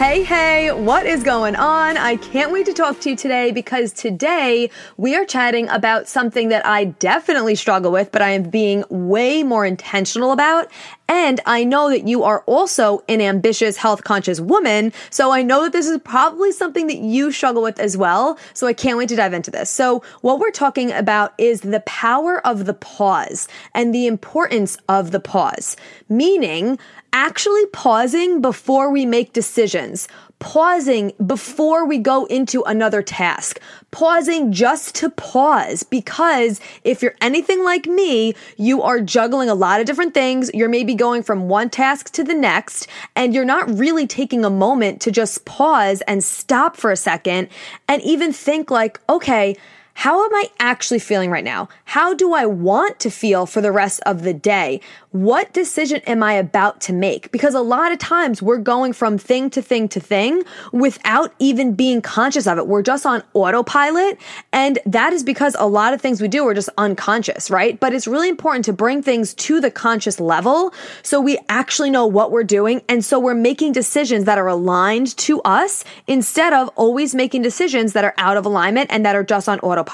Hey, hey, what is going on? I can't wait to talk to you today because today we are chatting about something that I definitely struggle with, but I am being way more intentional about. And I know that you are also an ambitious, health conscious woman. So I know that this is probably something that you struggle with as well. So I can't wait to dive into this. So what we're talking about is the power of the pause and the importance of the pause, meaning actually pausing before we make decisions, pausing before we go into another task, pausing just to pause. Because if you're anything like me, you are juggling a lot of different things. You're maybe going from one task to the next, and you're not really taking a moment to just pause and stop for a second and even think like, okay, how am I actually feeling right now? How do I want to feel for the rest of the day? What decision am I about to make? Because a lot of times we're going from thing to thing to thing without even being conscious of it. We're just on autopilot. And that is because a lot of things we do are just unconscious, right? But it's really important to bring things to the conscious level so we actually know what we're doing. And so we're making decisions that are aligned to us instead of always making decisions that are out of alignment and that are just on autopilot.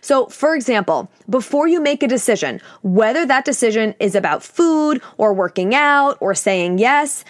So, for example, before you make a decision, whether that decision is about food or working out or saying yes,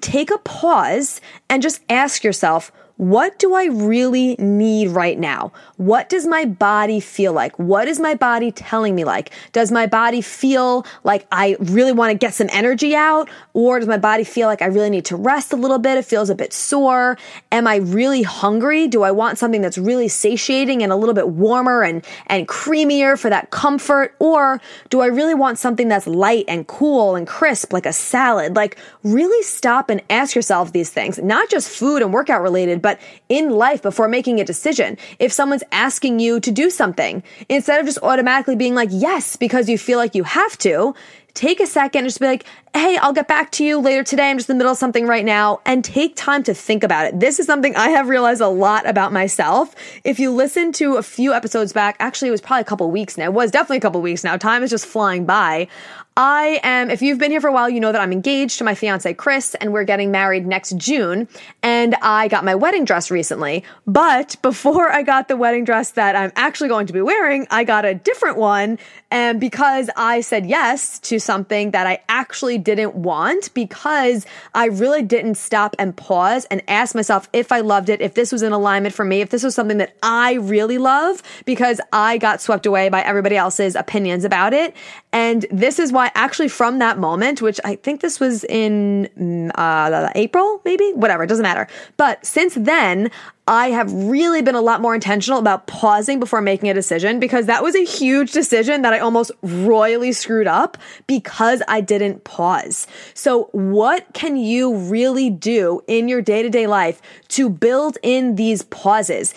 take a pause and just ask yourself, what do I really need right now? What does my body feel like? What is my body telling me like? Does my body feel like I really want to get some energy out? Or does my body feel like I really need to rest a little bit? It feels a bit sore. Am I really hungry? Do I want something that's really satiating and a little bit warmer and, and creamier for that comfort? Or do I really want something that's light and cool and crisp like a salad? Like really stop and ask yourself these things, not just food and workout related, but but in life before making a decision. If someone's asking you to do something, instead of just automatically being like, yes, because you feel like you have to, take a second and just be like, hey, I'll get back to you later today. I'm just in the middle of something right now and take time to think about it. This is something I have realized a lot about myself. If you listen to a few episodes back, actually, it was probably a couple weeks now. It was definitely a couple weeks now. Time is just flying by. I am, if you've been here for a while, you know that I'm engaged to my fiance Chris and we're getting married next June. And I got my wedding dress recently. But before I got the wedding dress that I'm actually going to be wearing, I got a different one. And because I said yes to something that I actually didn't want, because I really didn't stop and pause and ask myself if I loved it, if this was in alignment for me, if this was something that I really love, because I got swept away by everybody else's opinions about it. And this is why actually from that moment, which I think this was in mm, uh, April, maybe, whatever, it doesn't matter. But since then, I have really been a lot more intentional about pausing before making a decision because that was a huge decision that I almost royally screwed up because I didn't pause. So, what can you really do in your day to day life to build in these pauses?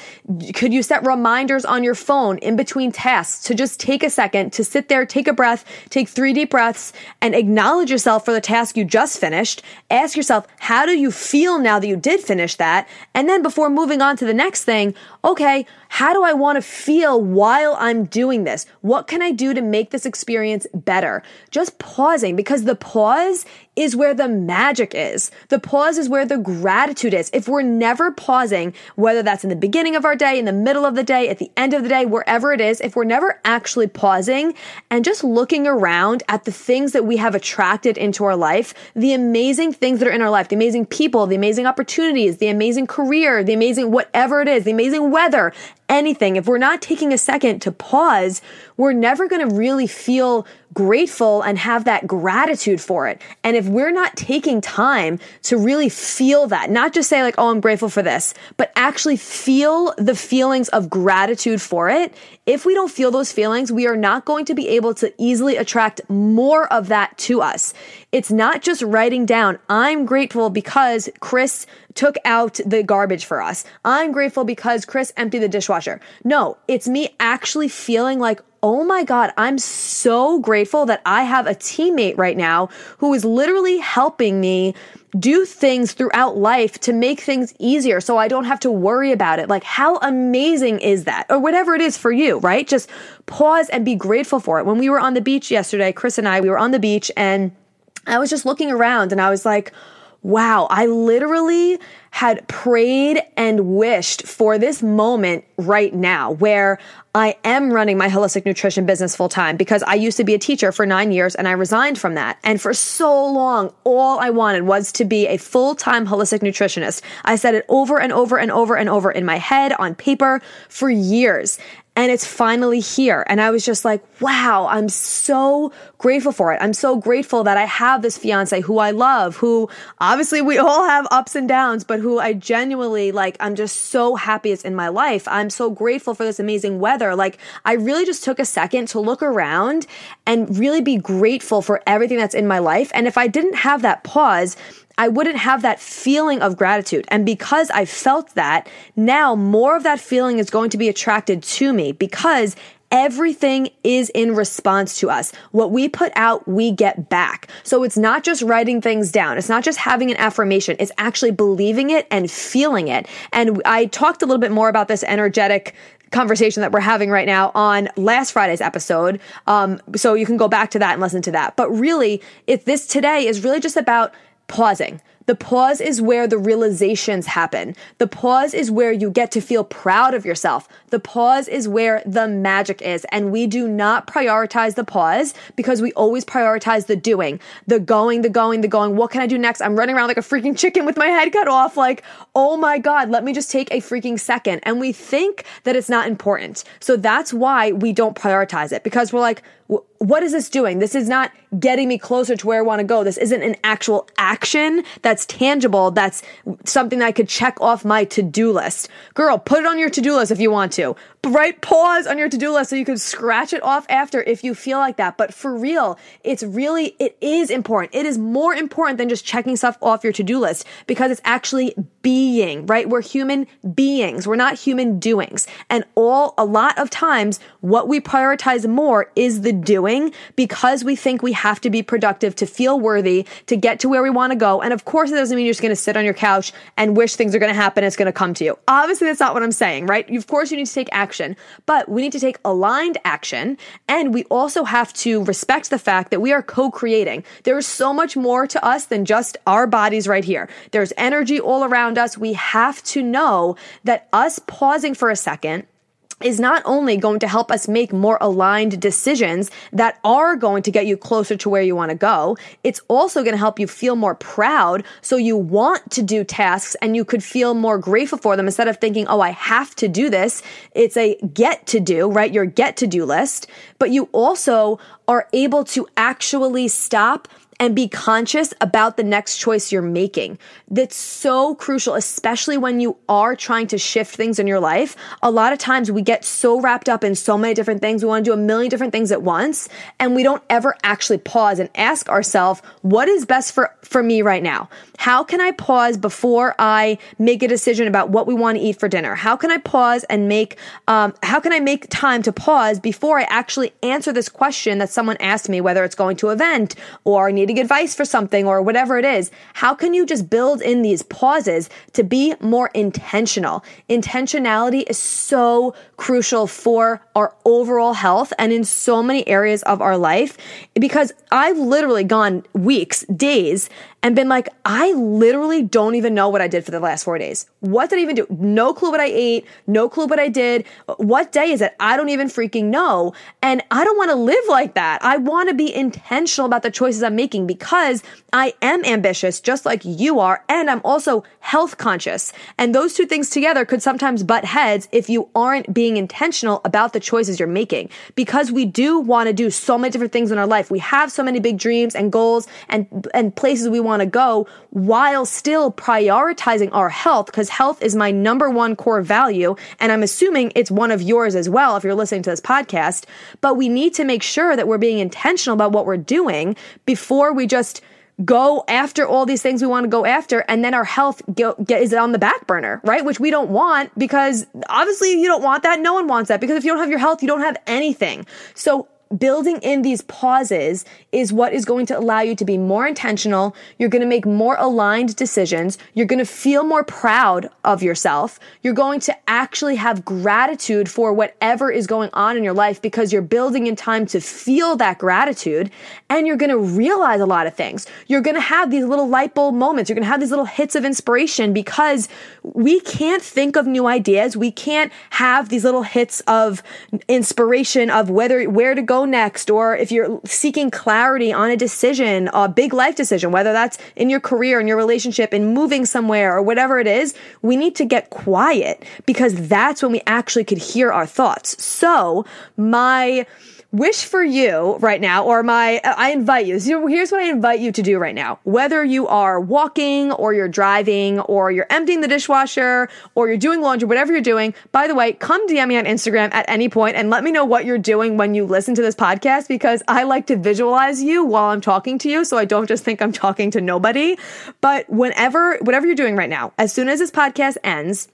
Could you set reminders on your phone in between tasks to just take a second to sit there, take a breath, take three deep breaths, and acknowledge yourself for the task you just finished? Ask yourself, how do you feel now that you did finish that? And then before moving on to the next thing, okay, how do I want to feel while I'm doing this? What can I do to make this experience better? Just pausing because the pause is where the magic is. The pause is where the gratitude is. If we're never pausing, whether that's in the beginning of our day, in the middle of the day, at the end of the day, wherever it is, if we're never actually pausing and just looking around at the things that we have attracted into our life, the amazing things that are in our life, the amazing people, the amazing opportunities, the amazing career, the amazing whatever it is, the amazing weather, anything, if we're not taking a second to pause, we're never going to really feel grateful and have that gratitude for it. And if we're not taking time to really feel that, not just say like, oh, I'm grateful for this, but actually feel the feelings of gratitude for it, if we don't feel those feelings, we are not going to be able to easily attract more of that to us. It's not just writing down, I'm grateful because Chris took out the garbage for us. I'm grateful because Chris emptied the dishwasher. No, it's me actually feeling like, oh my God, I'm so grateful that I have a teammate right now who is literally helping me do things throughout life to make things easier so I don't have to worry about it. Like, how amazing is that? Or whatever it is for you, right? Just pause and be grateful for it. When we were on the beach yesterday, Chris and I, we were on the beach and I was just looking around and I was like, wow, I literally had prayed and wished for this moment right now where I am running my holistic nutrition business full time because I used to be a teacher for nine years and I resigned from that. And for so long, all I wanted was to be a full time holistic nutritionist. I said it over and over and over and over in my head on paper for years and it's finally here. And I was just like, wow, I'm so grateful for it. I'm so grateful that I have this fiance who I love, who obviously we all have ups and downs, but who I genuinely like, I'm just so happy it's in my life. I'm so grateful for this amazing weather. Like, I really just took a second to look around and really be grateful for everything that's in my life. And if I didn't have that pause, I wouldn't have that feeling of gratitude. And because I felt that, now more of that feeling is going to be attracted to me because everything is in response to us. What we put out, we get back. So it's not just writing things down. It's not just having an affirmation. It's actually believing it and feeling it. And I talked a little bit more about this energetic conversation that we're having right now on last Friday's episode. Um, so you can go back to that and listen to that. But really, if this today is really just about pausing. The pause is where the realizations happen. The pause is where you get to feel proud of yourself. The pause is where the magic is. And we do not prioritize the pause because we always prioritize the doing, the going, the going, the going. What can I do next? I'm running around like a freaking chicken with my head cut off. Like, oh my God, let me just take a freaking second. And we think that it's not important. So that's why we don't prioritize it because we're like, what is this doing? This is not getting me closer to where I want to go. This isn't an actual action that's tangible. That's something that I could check off my to-do list. Girl, put it on your to-do list if you want to. Right? Pause on your to-do list so you can scratch it off after if you feel like that. But for real, it's really, it is important. It is more important than just checking stuff off your to-do list because it's actually being, right? We're human beings. We're not human doings. And all, a lot of times, what we prioritize more is the doing because we think we have to be productive to feel worthy to get to where we want to go. And of course, it doesn't mean you're just going to sit on your couch and wish things are going to happen. It's going to come to you. Obviously, that's not what I'm saying, right? Of course, you need to take action, but we need to take aligned action. And we also have to respect the fact that we are co creating. There is so much more to us than just our bodies right here. There's energy all around us. We have to know that us pausing for a second is not only going to help us make more aligned decisions that are going to get you closer to where you want to go, it's also going to help you feel more proud. So you want to do tasks and you could feel more grateful for them instead of thinking, oh, I have to do this. It's a get to do, right? Your get to do list. But you also are able to actually stop and be conscious about the next choice you're making. That's so crucial, especially when you are trying to shift things in your life. A lot of times we get so wrapped up in so many different things. We want to do a million different things at once and we don't ever actually pause and ask ourselves, what is best for, for me right now? How can I pause before I make a decision about what we want to eat for dinner? How can I pause and make, um, how can I make time to pause before I actually answer this question that someone asked me, whether it's going to event or needing advice for something or whatever it is, how can you just build in these pauses to be more intentional? Intentionality is so crucial for our overall health and in so many areas of our life because I've literally gone weeks, days and been like, I literally don't even know what I did for the last four days. What did I even do? No clue what I ate, no clue what I did. What day is it? I don't even freaking know. And I don't want to live like that. I want to be intentional about the choices I'm making because I am ambitious, just like you are, and I'm also health conscious. And those two things together could sometimes butt heads if you aren't being intentional about the choices you're making. Because we do want to do so many different things in our life. We have so many big dreams and goals and, and places we want to go while still prioritizing our health because health is my number one core value. And I'm assuming it's one of yours as well if you're listening to this podcast. But we need to make sure that we're being intentional about what we're doing before we just go after all these things we want to go after and then our health go, get, is on the back burner right which we don't want because obviously you don't want that no one wants that because if you don't have your health you don't have anything so building in these pauses is what is going to allow you to be more intentional. You're going to make more aligned decisions. You're going to feel more proud of yourself. You're going to actually have gratitude for whatever is going on in your life because you're building in time to feel that gratitude and you're going to realize a lot of things. You're going to have these little light bulb moments. You're going to have these little hits of inspiration because we can't think of new ideas. We can't have these little hits of inspiration of whether, where to go next, or if you're seeking clarity on a decision, a big life decision, whether that's in your career, in your relationship, in moving somewhere, or whatever it is, we need to get quiet because that's when we actually could hear our thoughts. So, my wish for you right now, or my, I invite you. So here's what I invite you to do right now. Whether you are walking or you're driving or you're emptying the dishwasher or you're doing laundry, whatever you're doing, by the way, come DM me on Instagram at any point and let me know what you're doing when you listen to this podcast because I like to visualize you while I'm talking to you. So I don't just think I'm talking to nobody. But whenever, whatever you're doing right now, as soon as this podcast ends,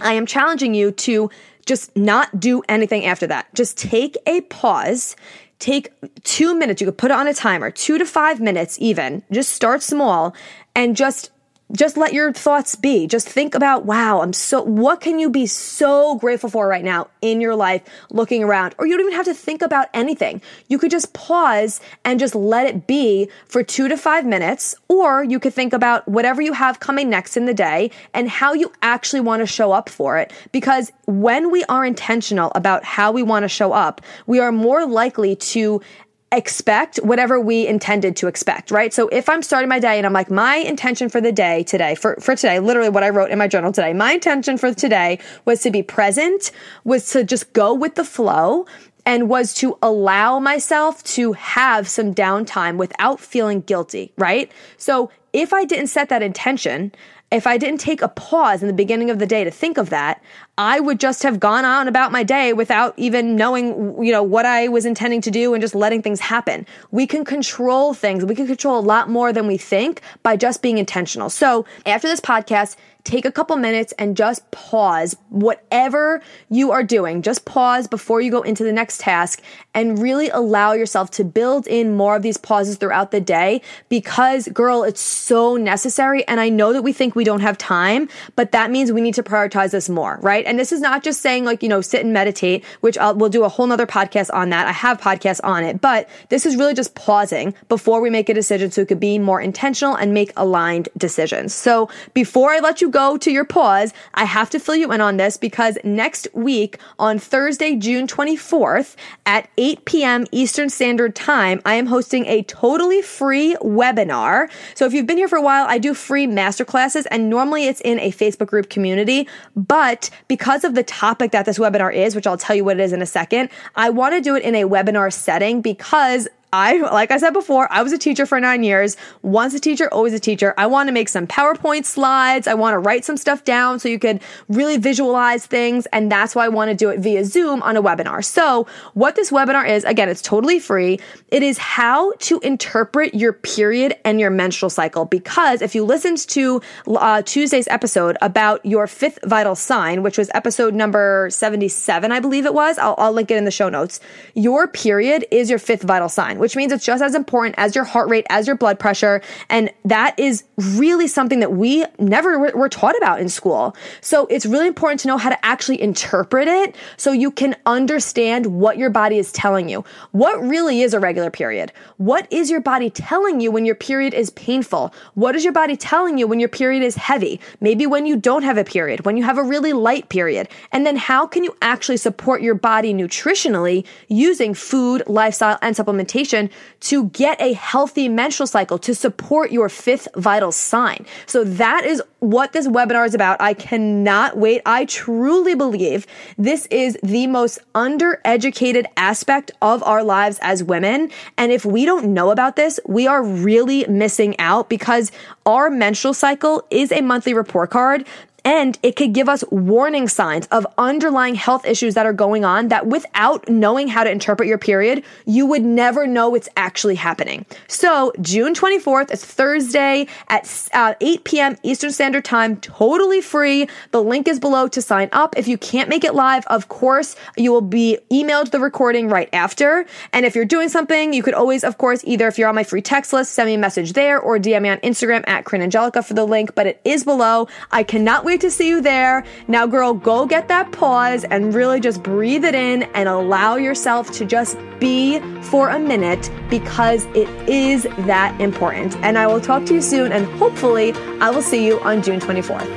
I am challenging you to just not do anything after that. Just take a pause. Take two minutes. You could put it on a timer, two to five minutes even. Just start small and just just let your thoughts be. Just think about, wow, I'm so, what can you be so grateful for right now in your life looking around? Or you don't even have to think about anything. You could just pause and just let it be for two to five minutes. Or you could think about whatever you have coming next in the day and how you actually want to show up for it. Because when we are intentional about how we want to show up, we are more likely to expect whatever we intended to expect, right? So if I'm starting my day and I'm like, my intention for the day today, for, for today, literally what I wrote in my journal today, my intention for today was to be present, was to just go with the flow and was to allow myself to have some downtime without feeling guilty, right? So if I didn't set that intention, if I didn't take a pause in the beginning of the day to think of that, I would just have gone on about my day without even knowing, you know, what I was intending to do and just letting things happen. We can control things. We can control a lot more than we think by just being intentional. So after this podcast, take a couple minutes and just pause whatever you are doing. Just pause before you go into the next task and really allow yourself to build in more of these pauses throughout the day because, girl, it's so necessary. And I know that we think we don't have time, but that means we need to prioritize this more, right? And this is not just saying like, you know, sit and meditate, which I'll, we'll do a whole nother podcast on that. I have podcasts on it, but this is really just pausing before we make a decision so we could be more intentional and make aligned decisions. So before I let you go to your pause, I have to fill you in on this because next week on Thursday, June 24th at 8 p.m. Eastern Standard Time, I am hosting a totally free webinar. So if you've been here for a while, I do free masterclasses and normally it's in a Facebook group community, but because of the topic that this webinar is, which I'll tell you what it is in a second, I want to do it in a webinar setting because I, like I said before, I was a teacher for nine years. Once a teacher, always a teacher. I want to make some PowerPoint slides. I want to write some stuff down so you could really visualize things. And that's why I want to do it via Zoom on a webinar. So what this webinar is, again, it's totally free. It is how to interpret your period and your menstrual cycle. Because if you listened to uh, Tuesday's episode about your fifth vital sign, which was episode number 77, I believe it was, I'll, I'll link it in the show notes. Your period is your fifth vital sign sign, which means it's just as important as your heart rate, as your blood pressure. And that is really something that we never were taught about in school. So it's really important to know how to actually interpret it so you can understand what your body is telling you. What really is a regular period? What is your body telling you when your period is painful? What is your body telling you when your period is heavy? Maybe when you don't have a period, when you have a really light period. And then how can you actually support your body nutritionally using food, lifestyle, and supplementation to get a healthy menstrual cycle to support your fifth vital sign? So that is what this webinar is about. I cannot wait. I truly believe this is the most undereducated aspect of our lives as women. And if we don't know about this, we are really missing out because our menstrual cycle is a monthly report card and it could give us warning signs of underlying health issues that are going on that without knowing how to interpret your period, you would never know it's actually happening. So, June 24th, it's Thursday at uh, 8 p.m. Eastern Standard Time, totally free. The link is below to sign up. If you can't make it live, of course, you will be emailed the recording right after. And if you're doing something, you could always, of course, either if you're on my free text list, send me a message there or DM me on Instagram at Corinne Angelica for the link, but it is below. I cannot wait to see you there. Now, girl, go get that pause and really just breathe it in and allow yourself to just be for a minute because it is that important. And I will talk to you soon, and hopefully, I will see you on June 24th.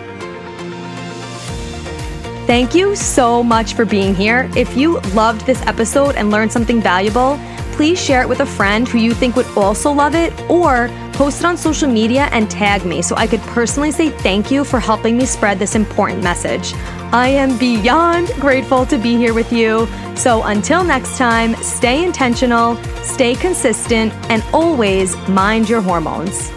Thank you so much for being here. If you loved this episode and learned something valuable, please share it with a friend who you think would also love it or post it on social media and tag me so I could personally say thank you for helping me spread this important message. I am beyond grateful to be here with you. So until next time, stay intentional, stay consistent, and always mind your hormones.